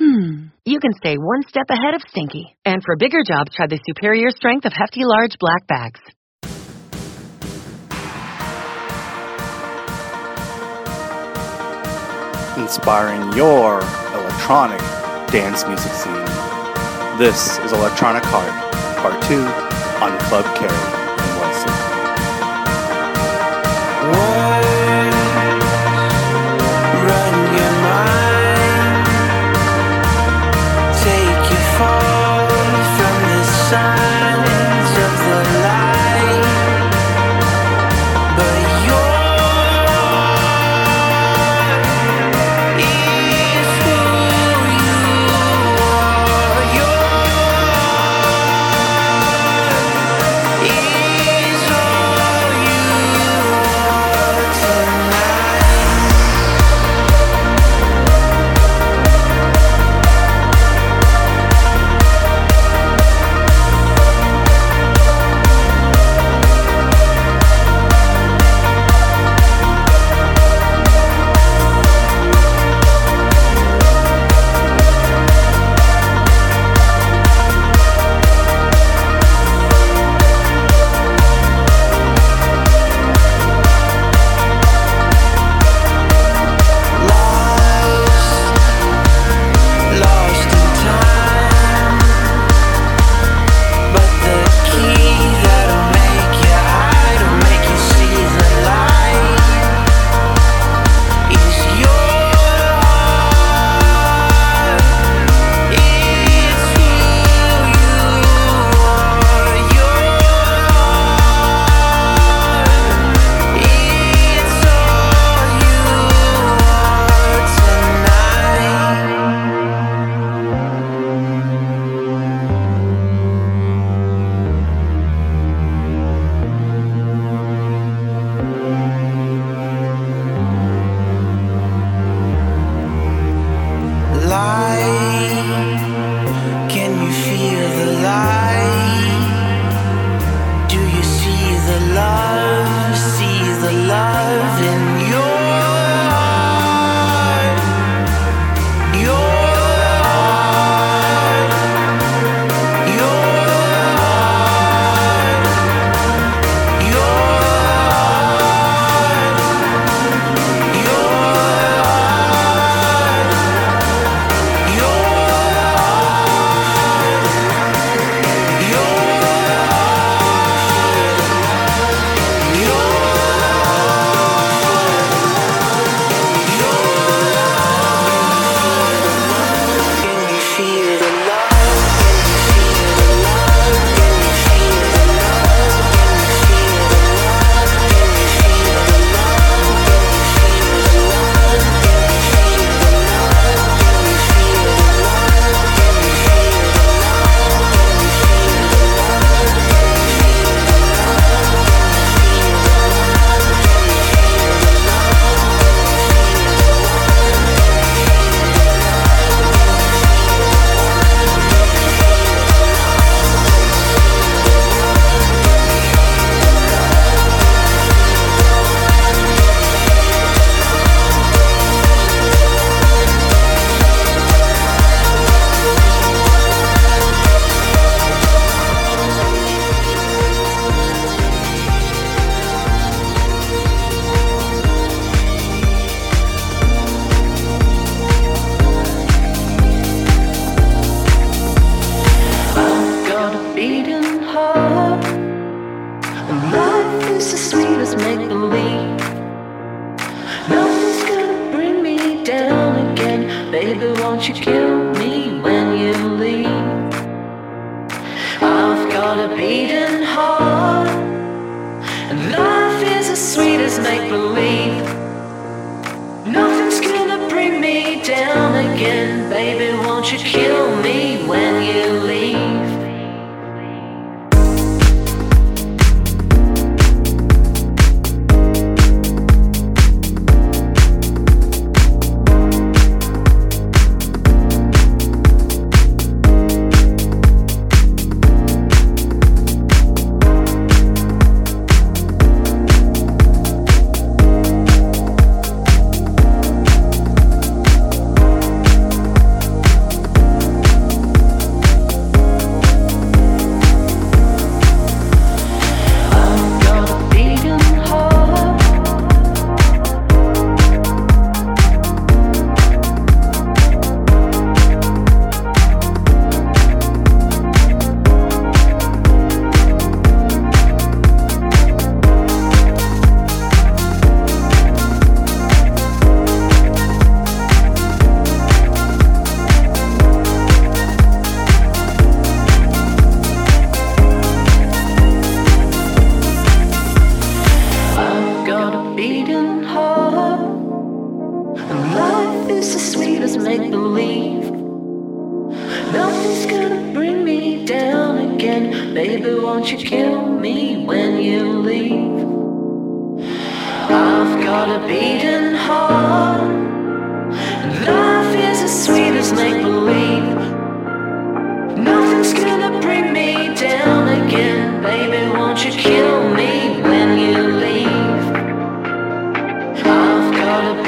hmm, you can stay one step ahead of stinky. And for bigger jobs, try the superior strength of Hefty Large Black Bags. inspiring your electronic dance music scene. This is Electronic Heart, Part 2 on Club Carry NYC. Run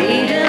I've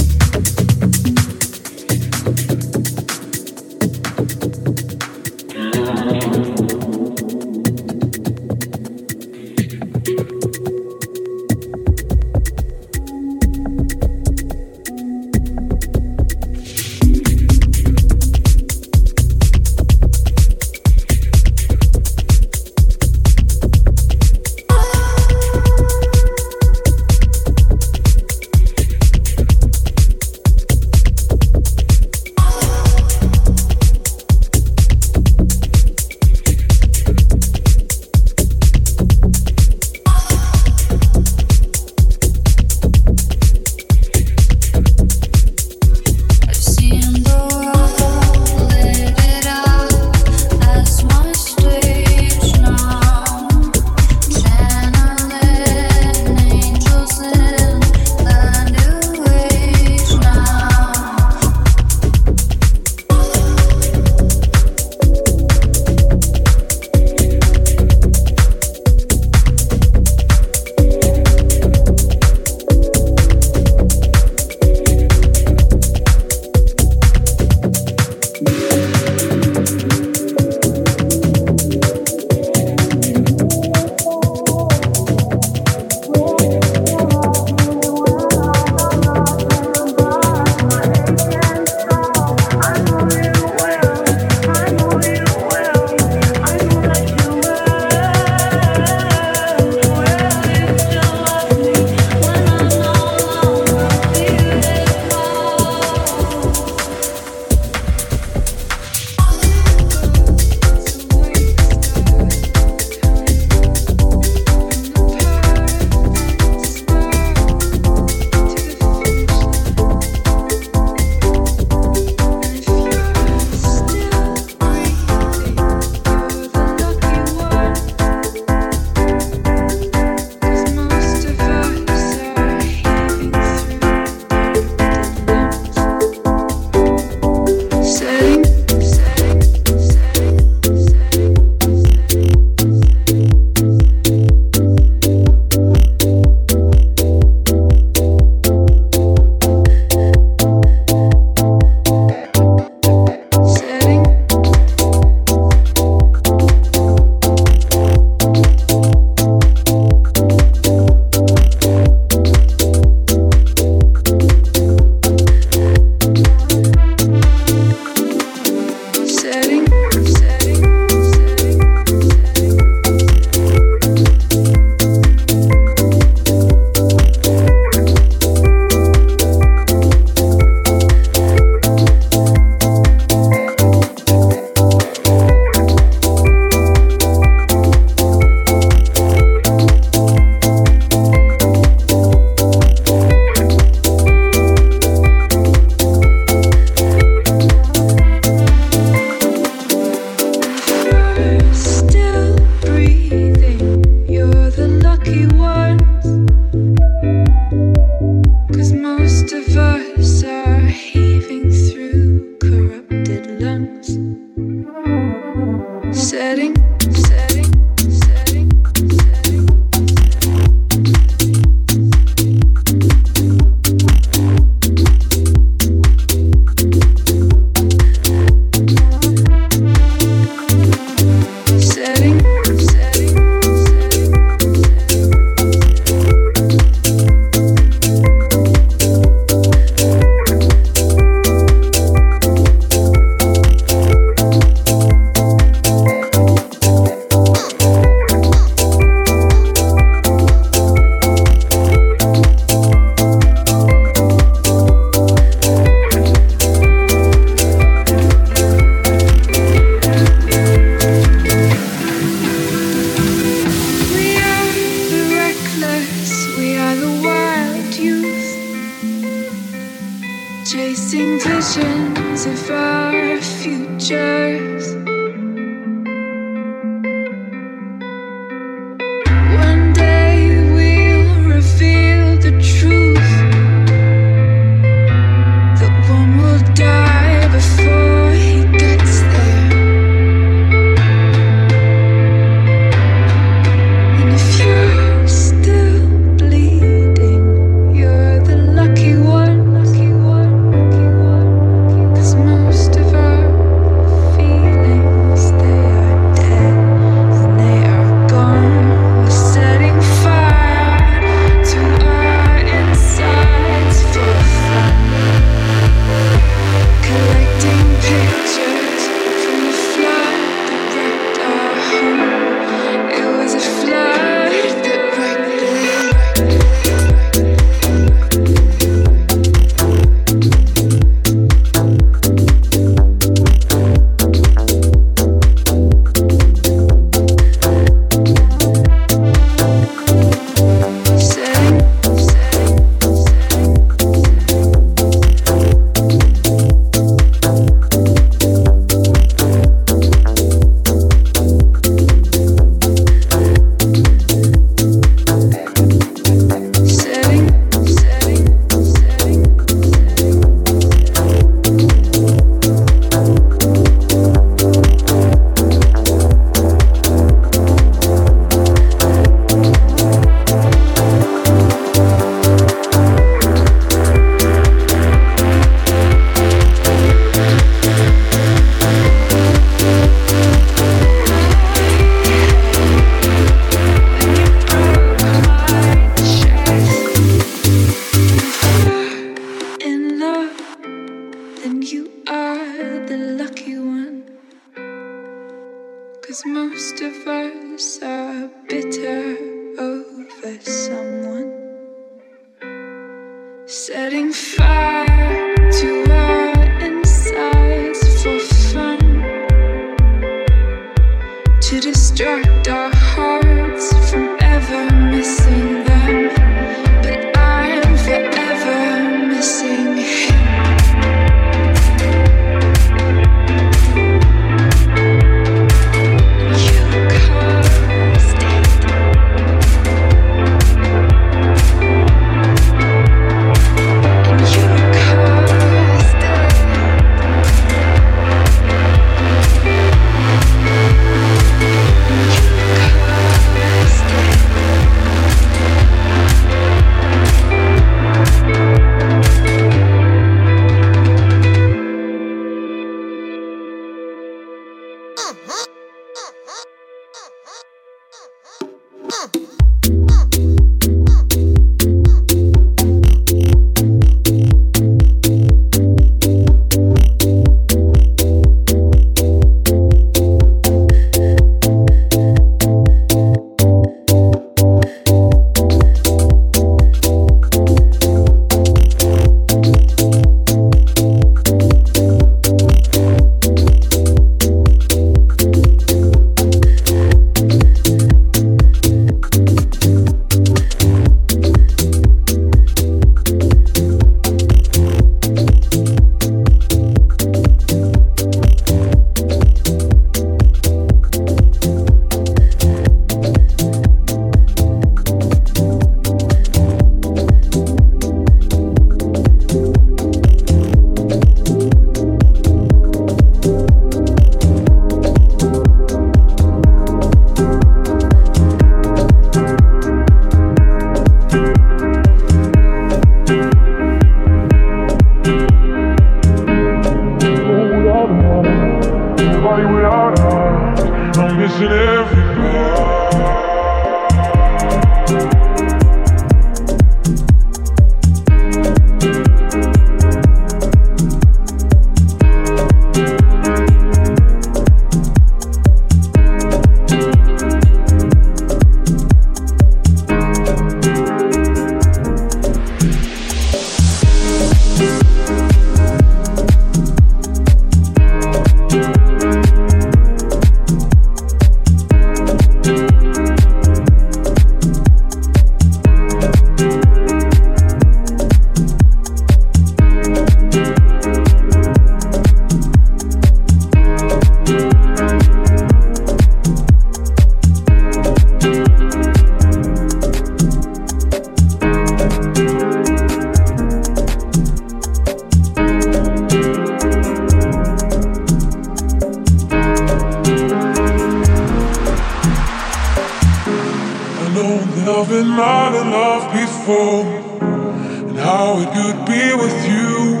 and how it could be with you.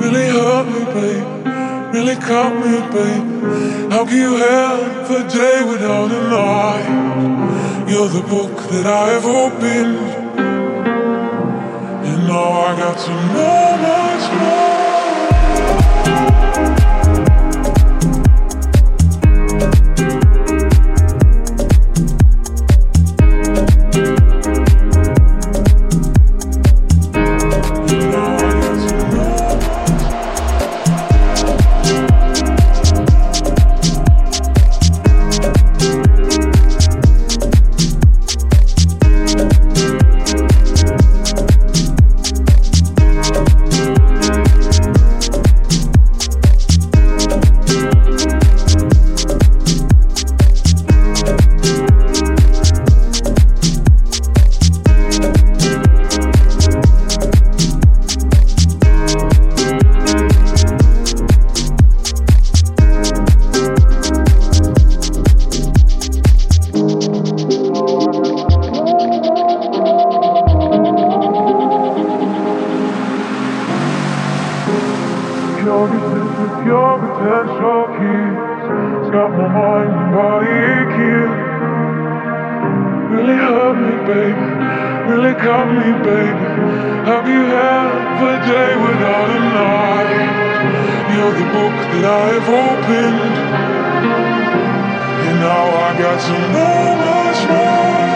Really hurt me, babe. Really caught me, babe. How can you have a day without a night? You're the book that I've opened, and now I got to know baby. Really caught me, baby. Can you have a day without a night? You're the book that I've opened. And now I got know much more.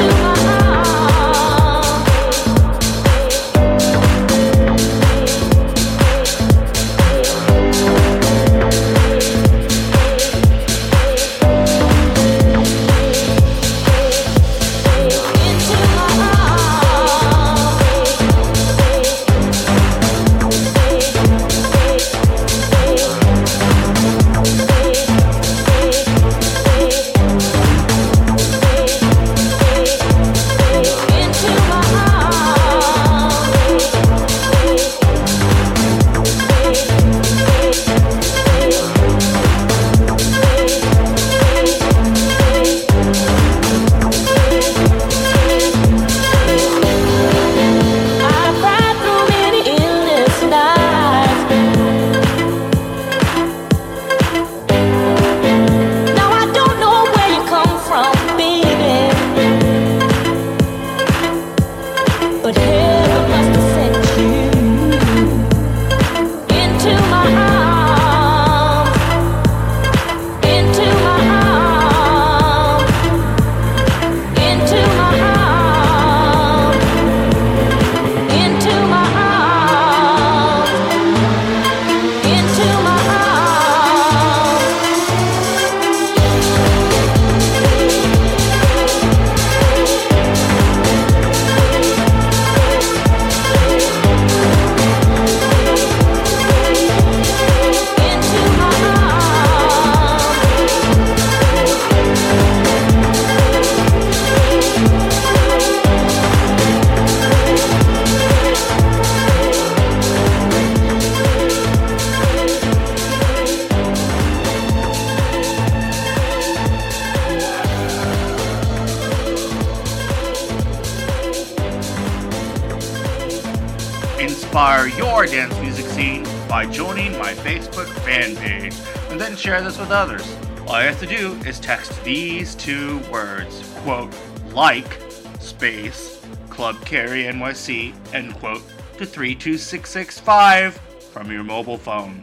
Should share this with others. All you have to do is text these two words, quote, like, space, Club Carry NYC, end quote, to 32665 from your mobile phone.